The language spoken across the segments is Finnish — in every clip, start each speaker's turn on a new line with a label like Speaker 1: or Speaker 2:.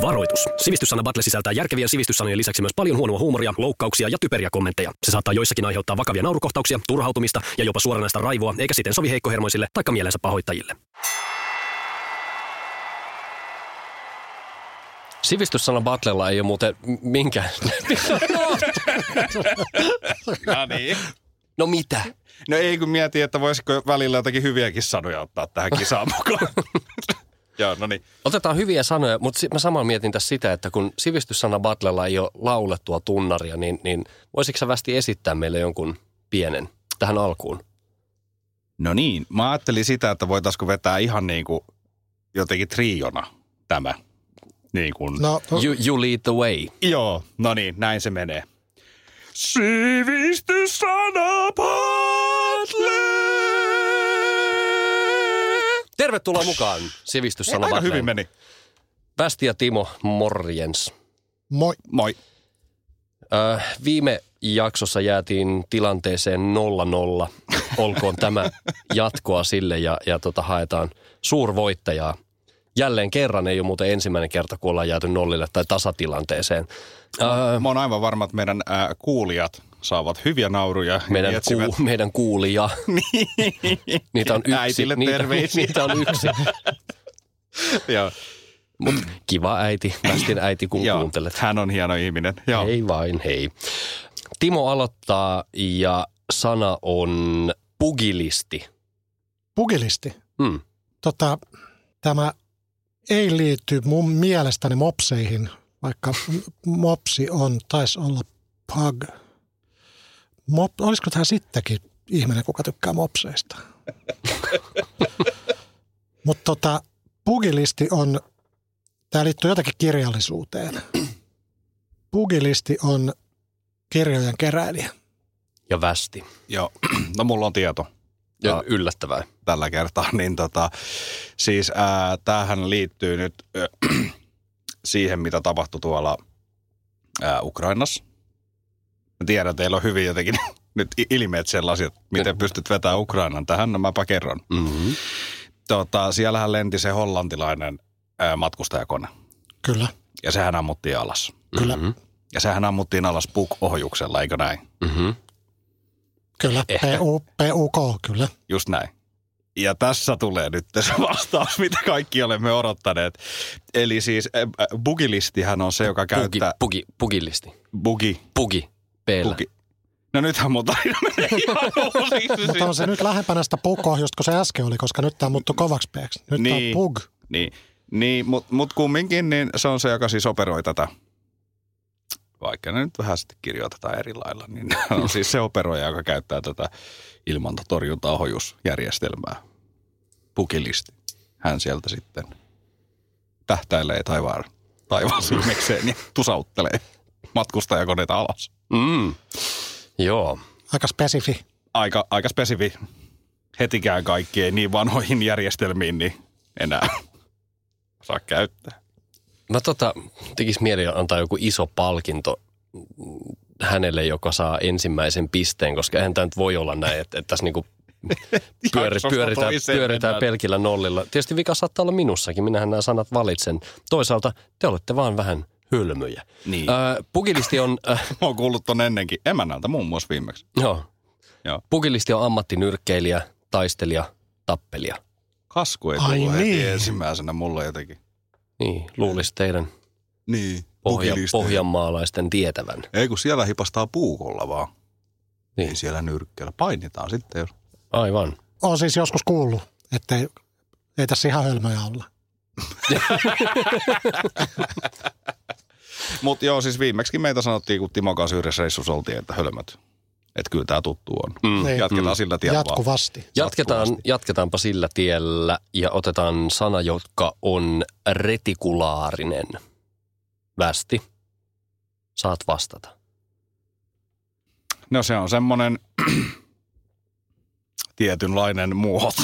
Speaker 1: Varoitus. Sivistyssana Battle sisältää järkevien sivistyssanojen lisäksi myös paljon huonoa huumoria, loukkauksia ja typeriä kommentteja. Se saattaa joissakin aiheuttaa vakavia naurukohtauksia, turhautumista ja jopa suoranaista raivoa, eikä siten sovi heikkohermoisille tai mielensä pahoittajille.
Speaker 2: Sivistyssana Battlella ei ole muuten minkään...
Speaker 3: No niin.
Speaker 2: No mitä?
Speaker 3: No ei kun mietin, että voisiko välillä jotakin hyviäkin sanoja ottaa tähän kisaan mukaan. Joo, no niin.
Speaker 2: Otetaan hyviä sanoja, mutta mä samalla mietin tässä sitä, että kun sivistyssana Battlella ei ole laulettua tunnaria, niin, niin voisitko sä västi esittää meille jonkun pienen tähän alkuun?
Speaker 3: No niin, mä ajattelin sitä, että voitaisiko vetää ihan niin kuin jotenkin triona tämä. Niin kuin.
Speaker 4: No,
Speaker 2: You, you lead the way.
Speaker 3: Joo, no niin, näin se menee. Sivistyssana Battle!
Speaker 2: Tervetuloa mukaan sivistyssana
Speaker 3: Aika hyvin meni.
Speaker 2: Västi ja Timo, morjens.
Speaker 4: moi.
Speaker 3: Moi.
Speaker 2: Ö, viime jaksossa jäätiin tilanteeseen 0-0. Olkoon tämä jatkoa sille ja, ja tota, haetaan suurvoittajaa. Jälleen kerran ei ole muuten ensimmäinen kerta, kun ollaan jääty nollille tai tasatilanteeseen. Ö,
Speaker 3: Mä oon aivan varma, että meidän ää, kuulijat saavat hyviä nauruja. ja
Speaker 2: meidän,
Speaker 3: etsivät-
Speaker 2: kuu, meidän kuulija. Niitä on yksi.
Speaker 3: Äitille
Speaker 2: niitä, niitä on yksi.
Speaker 3: Joo.
Speaker 2: Mut kiva äiti, västin äiti, kun
Speaker 3: Joo,
Speaker 2: kuuntelet.
Speaker 3: hän on hieno ihminen. Joo.
Speaker 2: Hei vain, hei. Timo aloittaa ja sana on pugilisti.
Speaker 4: Pugilisti.
Speaker 2: Hmm.
Speaker 4: Tota, tämä ei liity mun mielestäni mopseihin, vaikka mopsi on, taisi olla pug. Mop, olisiko tämä sittenkin ihminen, kuka tykkää mopseista? Mutta tota, pugilisti on, tämä liittyy jotenkin kirjallisuuteen. Pugilisti on kirjojen keräilijä.
Speaker 2: Ja västi.
Speaker 3: Joo. No mulla on tieto
Speaker 2: Ja
Speaker 3: Joo.
Speaker 2: yllättävää.
Speaker 3: tällä kertaa. Niin tota, siis ää, tämähän liittyy nyt ö, siihen, mitä tapahtui tuolla ää, Ukrainassa. Mä tiedän, että teillä on hyvin jotenkin nyt ilmeet sellaisia, että miten pystyt vetämään Ukrainan tähän. No mäpä kerron.
Speaker 2: Mm-hmm.
Speaker 3: Tota, siellähän lenti se hollantilainen ää, matkustajakone.
Speaker 4: Kyllä,
Speaker 3: Ja sehän ammuttiin alas.
Speaker 4: kyllä,
Speaker 2: Mm-hmm.
Speaker 3: Ja sehän ammuttiin alas PUK-ohjuksella, eikö näin?
Speaker 2: Mm-hmm.
Speaker 4: kyllä.
Speaker 2: Ehkä.
Speaker 4: PU, PUK, kyllä.
Speaker 3: Just näin. Ja tässä tulee nyt se vastaus, mitä kaikki olemme odottaneet. Eli siis bugilistihän on se, joka käyttää...
Speaker 2: pugi, pugilisti.
Speaker 3: Bugi.
Speaker 2: Pugi. Peellä.
Speaker 3: Bugi. No nythän mun tarina menee ihan uusiksi.
Speaker 4: Mutta on se nyt lähempänä sitä pukohjusta kuin se äsken oli, koska nyt tämä muuttuu kovaksi peeksi. Nyt niin. On pug.
Speaker 3: Niin, niin mutta mut kumminkin niin se on se, joka siis operoi tätä. Vaikka ne nyt vähän sitten kirjoitetaan eri lailla, niin on siis se operoija, joka käyttää tätä ilmantorjuntaohjusjärjestelmää. Bugilisti. Hän sieltä sitten tähtäilee taivaan, taivaan silmikseen ja tusauttelee matkustajakoneita alas.
Speaker 2: Mm. Joo.
Speaker 4: Aika spesifi.
Speaker 3: Aika, aika spesifi. Hetikään kaikki ei niin vanhoihin järjestelmiin, niin enää saa käyttää.
Speaker 2: Mä tota, tekis mieli antaa joku iso palkinto hänelle, joka saa ensimmäisen pisteen, koska eihän tämä nyt voi olla näin, että, että tässä niinku pyöri, pyöritään, pyöritään pelkillä nollilla. Tietysti vika saattaa olla minussakin, minähän nämä sanat valitsen. Toisaalta te olette vaan vähän hölmöjä.
Speaker 3: Niin.
Speaker 2: Äh, pugilisti on, äh,
Speaker 3: Mä oon kuullut ton ennenkin emännältä muun muassa viimeksi.
Speaker 2: joo,
Speaker 3: Joo.
Speaker 2: pugilisti on ammattinyrkkeilijä, taistelija, tappelija.
Speaker 3: Kasku ei
Speaker 4: Ai
Speaker 3: tullut heti
Speaker 4: niin.
Speaker 3: ensimmäisenä mulle jotenkin.
Speaker 2: Niin, luulisi teidän
Speaker 3: Niin.
Speaker 2: pohja, pohjanmaalaisten tietävän.
Speaker 3: Ei kun siellä hipastaa puukolla vaan.
Speaker 2: Niin.
Speaker 3: Ei siellä nyrkkeellä. Painitaan sitten jos.
Speaker 2: Aivan.
Speaker 4: Olen siis joskus kuullut, että ei, ei tässä ihan hölmöjä olla.
Speaker 3: Mutta joo, siis viimeksi meitä sanottiin, kun Timo kanssa yhdessä reissussa oltiin, että hölmöt. Että kyllä tämä tuttu on.
Speaker 2: Mm.
Speaker 4: Niin.
Speaker 3: Jatketaan sillä tiellä vaan.
Speaker 4: Jatkuvasti.
Speaker 2: Jatketaan,
Speaker 3: Jatkuvasti.
Speaker 2: jatketaanpa sillä tiellä ja otetaan sana, joka on retikulaarinen. Västi, saat vastata.
Speaker 3: No se on semmoinen, tietynlainen muoto.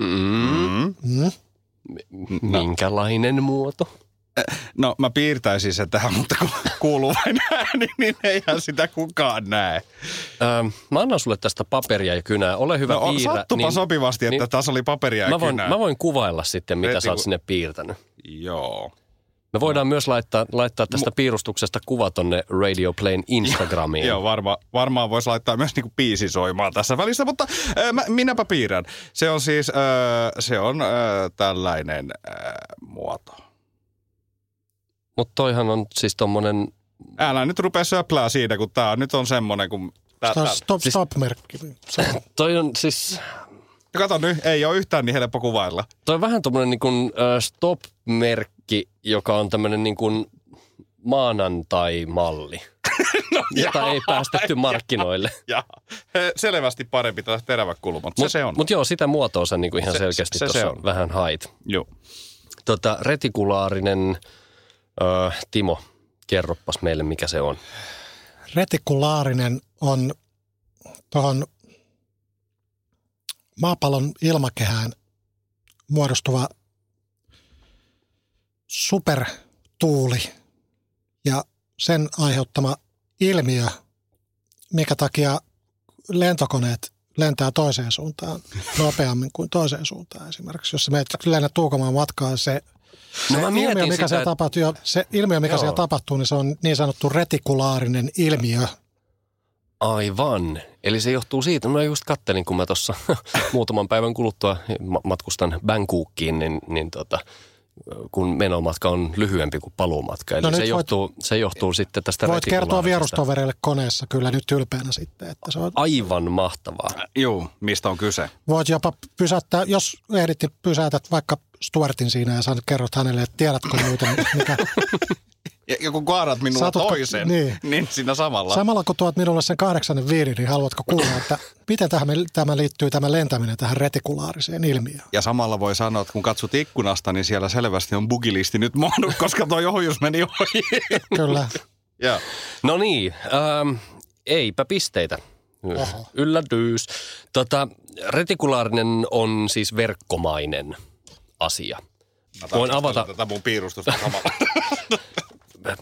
Speaker 2: Mm.
Speaker 4: Mm.
Speaker 2: Minkälainen muoto?
Speaker 3: No mä piirtäisin sen tähän, mutta kun kuuluu vain ääni, niin eihän sitä kukaan näe.
Speaker 2: Öö, mä annan sulle tästä paperia ja kynää. Ole hyvä
Speaker 3: No
Speaker 2: piirrä.
Speaker 3: sattupa sopivasti, että
Speaker 2: niin-
Speaker 3: tässä oli paperia ja
Speaker 2: mä voin,
Speaker 3: kynää.
Speaker 2: mä voin kuvailla sitten, mitä
Speaker 3: Reti,
Speaker 2: sä oot sinne piirtänyt.
Speaker 3: Joo.
Speaker 2: Me voidaan myös laittaa, laittaa tästä piirustuksesta kuva tonne Radio Playn Instagramiin.
Speaker 3: Joo, varma, varmaan voisi laittaa myös niinku biisi soimaan tässä välissä, mutta äh, mä, minäpä piirrän. Se on siis, äh, se on äh, tällainen äh, muoto.
Speaker 2: Mutta toihan on siis tommonen,
Speaker 3: Älä nyt rupea söplää siitä, kun tää on, nyt on semmonen, kun... Tää,
Speaker 4: Tämä
Speaker 3: tää.
Speaker 4: on stop,
Speaker 2: siis-
Speaker 4: stop-merkki. Se-
Speaker 2: toi on siis,
Speaker 3: Kato nyt, ei ole yhtään niin helppo kuvailla.
Speaker 2: toi on vähän tommonen niin kuin stop-merkki, joka on tämmönen niin kuin maanantai-malli,
Speaker 3: No,
Speaker 2: jota ei päästetty markkinoille.
Speaker 3: Ja he, selvästi parempi taas terävä kulma, mutta se se on.
Speaker 2: Mutta joo, sitä muotoa sä niin kuin ihan
Speaker 3: Se-
Speaker 2: selkeästi
Speaker 3: se- se on.
Speaker 2: vähän hait.
Speaker 3: Joo.
Speaker 2: Tota, retikulaarinen, ö, Timo, kerroppas meille mikä se on.
Speaker 4: Retikulaarinen on tuohon maapallon ilmakehään muodostuva supertuuli ja sen aiheuttama ilmiö, mikä takia lentokoneet lentää toiseen suuntaan nopeammin kuin toiseen suuntaan esimerkiksi. Jos sä menet lennät matkaa, se,
Speaker 2: No
Speaker 4: se
Speaker 2: mä mietin
Speaker 4: ilmiö, mikä
Speaker 2: sitä,
Speaker 4: siellä tapahtuu, jo- se ilmiö, mikä
Speaker 2: Joo.
Speaker 4: siellä tapahtuu, niin se on niin sanottu retikulaarinen ilmiö.
Speaker 2: Aivan. Eli se johtuu siitä, mä just kattelin, kun mä tuossa muutaman päivän kuluttua ma- matkustan Bangkokiin, niin, niin tota, kun menomatka on lyhyempi kuin paluumatka. Eli
Speaker 4: No
Speaker 2: se,
Speaker 4: nyt voit-
Speaker 2: johtuu, se johtuu sitten tästä
Speaker 4: Voit kertoa vierustovereille koneessa kyllä nyt ylpeänä sitten, että se on,
Speaker 2: Aivan mahtavaa.
Speaker 3: Joo, mistä on kyse?
Speaker 4: voit jopa pysäyttää, jos ehdit, niin pysäytät vaikka Stuartin siinä ja sanot, kerrot hänelle, että tiedätkö muuten, mikä...
Speaker 3: Ja, ja kun kaadat minulla
Speaker 4: Satutko-
Speaker 3: toisen,
Speaker 4: niin.
Speaker 3: niin. siinä samalla.
Speaker 4: Samalla kun tuot minulle sen kahdeksannen viinin, niin haluatko kuulla, että miten tähän, tämä liittyy tämä lentäminen tähän retikulaariseen ilmiöön?
Speaker 3: Ja samalla voi sanoa, että kun katsot ikkunasta, niin siellä selvästi on bugilisti nyt mahdu, koska toi ohjus meni ohi.
Speaker 4: Kyllä.
Speaker 3: ja.
Speaker 2: No niin, ähm, eipä pisteitä.
Speaker 4: Oho.
Speaker 2: Yllätys. Tota, retikulaarinen on siis verkkomainen asia. Voin avata,
Speaker 3: Tätä mun piirustusta samalla.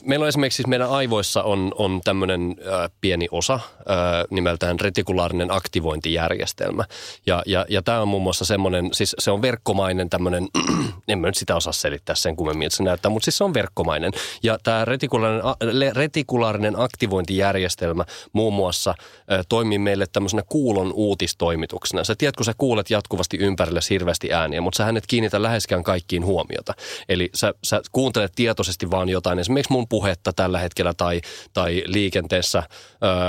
Speaker 2: meillä on esimerkiksi siis meidän aivoissa on, on tämmöinen äh, pieni osa äh, nimeltään retikulaarinen aktivointijärjestelmä. Ja, ja, ja tämä on muun muassa semmoinen, siis se on verkkomainen tämmöinen, en mä nyt sitä osaa selittää sen kummemmin, miltä se näyttää, mutta siis se on verkkomainen. Ja tämä retikulaarinen, retikulaarinen aktivointijärjestelmä muun muassa äh, toimii meille tämmöisenä kuulon uutistoimituksena. Sä tiedät, kun sä kuulet jatkuvasti ympärille hirveästi ääniä, mutta sä et kiinnitä läheskään kaikkiin huomiota. Eli sä, sä kuuntelet tietoisesti vaan jotain, esimerkiksi mun puhetta tällä hetkellä tai, tai liikenteessä ö,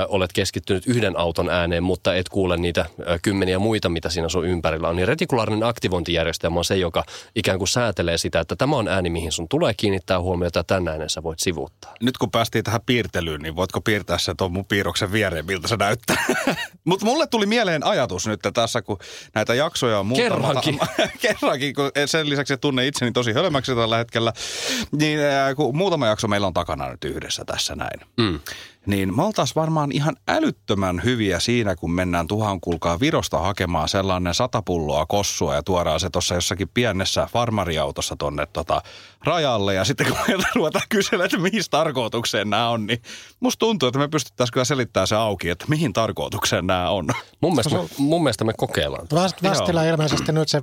Speaker 2: olet keskittynyt yhden auton ääneen, mutta et kuule niitä ö, kymmeniä muita, mitä siinä sun ympärillä on. Niin retikulaarinen aktivointijärjestelmä on se, joka ikään kuin säätelee sitä, että tämä on ääni, mihin sun tulee kiinnittää huomiota ja tämän äänen sä voit sivuuttaa.
Speaker 3: Nyt kun päästiin tähän piirtelyyn, niin voitko piirtää sen tuon mun piirroksen viereen, miltä se näyttää? Mutta mulle tuli mieleen ajatus nyt tässä, kun näitä jaksoja on muutama...
Speaker 2: Kerrankin.
Speaker 3: Kerrankin, kun sen lisäksi tunne itseni tosi hölmäksi tällä hetkellä. Niin kun muutama jakso meillä on takana nyt yhdessä tässä näin.
Speaker 2: Mm.
Speaker 3: Niin me oltaisiin varmaan ihan älyttömän hyviä siinä, kun mennään tuhan kulkaa Virosta hakemaan sellainen sata pulloa kossua ja tuodaan se tuossa jossakin pienessä farmariautossa tonne tota rajalle. Ja sitten kun meiltä ruvetaan kyselemään, että mihin tarkoitukseen nämä on, niin musta tuntuu, että me pystyttäisiin kyllä selittämään se auki, että mihin tarkoitukseen nämä on.
Speaker 2: Mun mielestä, me, mun mielestä me kokeillaan.
Speaker 4: Väst, Västillä ilmeisesti nyt se,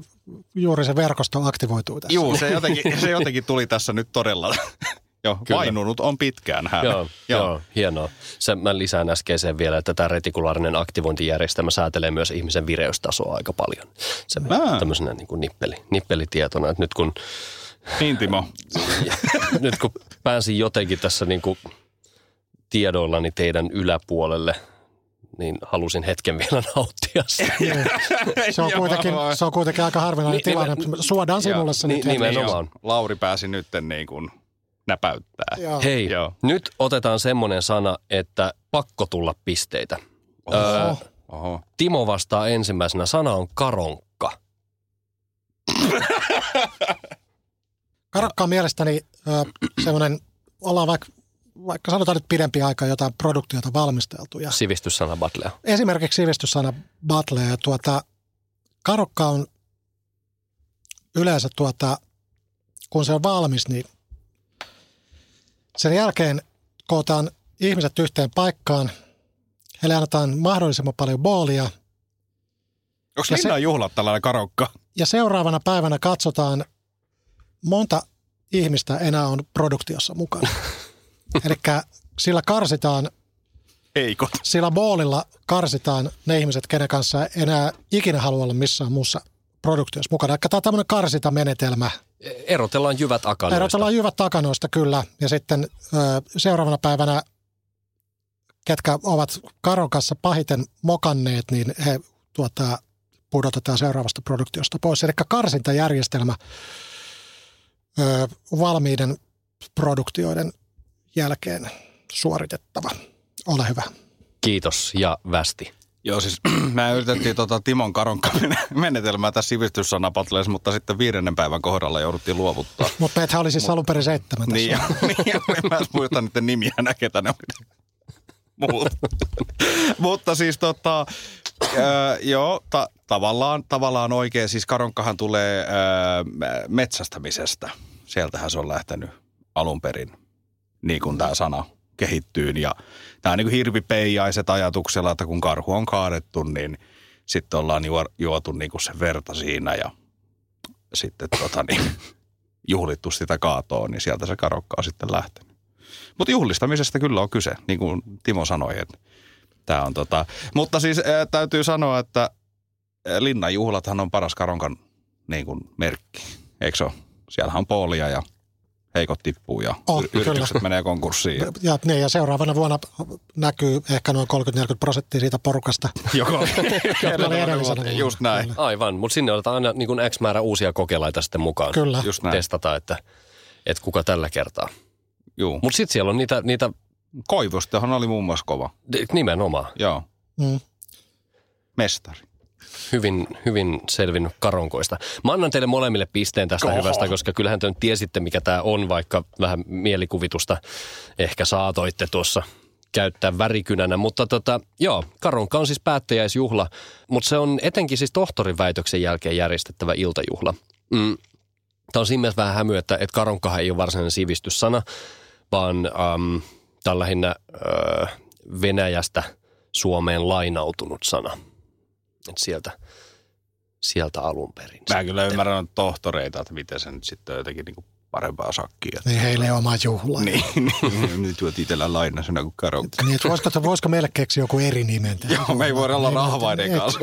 Speaker 4: juuri se verkosto aktivoituu tässä.
Speaker 3: Juu, se jotenkin, se jotenkin tuli tässä nyt todella. Joo,
Speaker 2: Kyllä.
Speaker 3: vainunut on pitkään hän.
Speaker 2: Joo, joo, hienoa. Se, mä lisään äskeiseen vielä, että tämä retikulaarinen aktivointijärjestelmä säätelee myös ihmisen vireystasoa aika paljon. Se
Speaker 3: Aa.
Speaker 2: tämmöisenä niin kuin nippeli, nippelitietona, että nyt kun,
Speaker 3: Niin Timo.
Speaker 2: nyt kun pääsin jotenkin tässä niin kuin tiedoillani teidän yläpuolelle, niin halusin hetken vielä nauttia siitä.
Speaker 4: Se on, kuitenkin, se on kuitenkin aika harvinainen
Speaker 2: Ni-
Speaker 4: tilanne. Suodaan sinulle se
Speaker 2: Ni-
Speaker 4: nyt.
Speaker 2: nimenomaan.
Speaker 3: Lauri pääsi nyt niin kuin näpäyttää.
Speaker 4: Joo.
Speaker 2: Hei,
Speaker 3: Joo.
Speaker 2: nyt otetaan semmoinen sana, että pakko tulla pisteitä. Öö,
Speaker 4: Oho.
Speaker 3: Oho.
Speaker 2: Timo vastaa ensimmäisenä. Sana on karonkka.
Speaker 4: Karokka on mielestäni ö, semmoinen, ollaan vaikka vaikka sanotaan nyt pidempi aika jotain produktiota valmisteltu. Ja
Speaker 2: Sivistyssana battlea.
Speaker 4: esimerkiksi sivistyssana battle ja tuota, karokka on yleensä tuota, kun se on valmis, niin sen jälkeen kootaan ihmiset yhteen paikkaan, heille annetaan mahdollisimman paljon boolia
Speaker 3: Onko
Speaker 4: Ja se-
Speaker 3: Linnan juhlat tällainen karokka?
Speaker 4: ja seuraavana päivänä katsotaan, monta ihmistä enää on produktiossa mukana. Eli sillä karsitaan,
Speaker 3: Heikot.
Speaker 4: sillä boolilla karsitaan ne ihmiset, kenen kanssa enää ikinä halua olla missään muussa produktiossa mukana. Eli tämä on tämmöinen karsitamenetelmä.
Speaker 2: Erotellaan jyvät akanoista.
Speaker 4: Erotellaan jyvät takanoista kyllä ja sitten seuraavana päivänä, ketkä ovat karon kanssa pahiten mokanneet, niin he tuota, pudotetaan seuraavasta produktiosta pois. Eli karsintajärjestelmä ö, valmiiden produktioiden jälkeen suoritettava. Ole hyvä.
Speaker 2: Kiitos ja västi.
Speaker 3: Joo, siis mä yritettiin tota Timon karonka menetelmää tässä sivistyssanapatteleessa, mutta sitten viidennen päivän kohdalla jouduttiin luovuttaa.
Speaker 4: Mutta meitä oli siis alun perin seitsemän tässä.
Speaker 3: Niin, niin en mä muista niiden nimiä enää, ketä ne oli. Muut. Mutta siis tota, ö, joo, ta, tavallaan, tavallaan oikein. Siis karonkkahan tulee ö, metsästämisestä. Sieltähän se on lähtenyt alun perin, niin kuin tämä sana kehittyy. Ja tämä on niin hirvipeijaiset ajatuksella, että kun karhu on kaadettu, niin sitten ollaan juo- juotu niin kuin se verta siinä ja sitten tota niin, juhlittu sitä kaatoa, niin sieltä se karokka on sitten lähtenyt. Mutta juhlistamisesta kyllä on kyse, niin kuin Timo sanoi. Että tää on tota. Mutta siis ää, täytyy sanoa, että ää, Linnan juhlathan on paras karonkan niin kuin merkki. Eikö se ole? Siellähän on poolia ja heikot tippuu ja
Speaker 4: On,
Speaker 3: y- yritykset
Speaker 4: kyllä.
Speaker 3: menee konkurssiin. Ja,
Speaker 4: Ja, niin, ja seuraavana vuonna näkyy ehkä noin 30-40 prosenttia siitä porukasta.
Speaker 3: joka
Speaker 4: oli edellisenä.
Speaker 3: Just näin.
Speaker 2: Aivan, mutta sinne otetaan aina niin kuin X määrä uusia kokelaita sitten mukaan.
Speaker 4: Kyllä.
Speaker 3: Just näin.
Speaker 2: Testata, että, että kuka tällä kertaa.
Speaker 3: Juu.
Speaker 2: Mutta sitten siellä on niitä, niitä
Speaker 3: Koivustahan oli muun muassa kova.
Speaker 2: nimenomaan
Speaker 3: Joo.
Speaker 4: Mm.
Speaker 3: Mestari.
Speaker 2: Hyvin, hyvin selvinnyt karonkoista. Mä annan teille molemmille pisteen tästä
Speaker 3: Oho.
Speaker 2: hyvästä, koska kyllähän te nyt tiesitte, mikä tämä on, vaikka vähän mielikuvitusta ehkä saatoitte tuossa käyttää värikynänä. Mutta tota, joo, karonka on siis päättäjäisjuhla, mutta se on etenkin siis tohtorin väitöksen jälkeen järjestettävä iltajuhla. Mm. Tämä on siinä mielessä vähän hämyä, että, että karonkahan ei ole varsinainen sivistyssana, vaan ähm, tämä on lähinnä äh, Venäjästä Suomeen lainautunut sana. Et sieltä, sieltä alun perin.
Speaker 3: Mä kyllä ymmärrän noita tohtoreita, että miten se nyt sitten on jotenkin niinku parempaa sakkia.
Speaker 4: Niin heille oma juhla.
Speaker 3: Niin, niin. nyt juot itsellä lainasena kuin karokka.
Speaker 4: Niin, että voisiko, voisiko meille keksiä joku eri nimen?
Speaker 3: Joo, me ei voida olla rahvaiden
Speaker 4: Et-
Speaker 3: kanssa.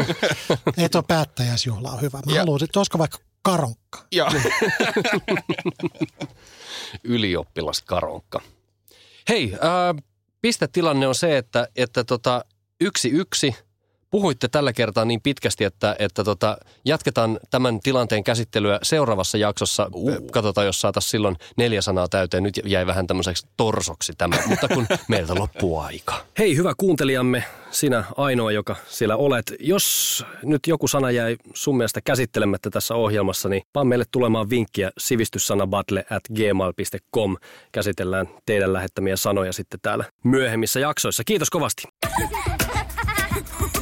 Speaker 4: Ei tuo päättäjäisjuhla on hyvä. Mä
Speaker 3: Ja-
Speaker 4: haluaisin, että olisiko vaikka karonkka.
Speaker 3: Joo.
Speaker 2: Ylioppilaskaronkka. Hei, ää, pistetilanne on se, että, että tota, yksi yksi. Puhuitte tällä kertaa niin pitkästi, että, että tota, jatketaan tämän tilanteen käsittelyä seuraavassa jaksossa. Uh. Katsotaan, jos saataisiin silloin neljä sanaa täyteen. Nyt jäi vähän tämmöiseksi torsoksi tämä, mutta kun meiltä loppuu aika. Hei, hyvä kuuntelijamme, sinä ainoa, joka siellä olet. Jos nyt joku sana jäi sun mielestä käsittelemättä tässä ohjelmassa, niin vaan meille tulemaan vinkkiä sivistyssanabattle at gmail.com. Käsitellään teidän lähettämiä sanoja sitten täällä myöhemmissä jaksoissa. Kiitos kovasti.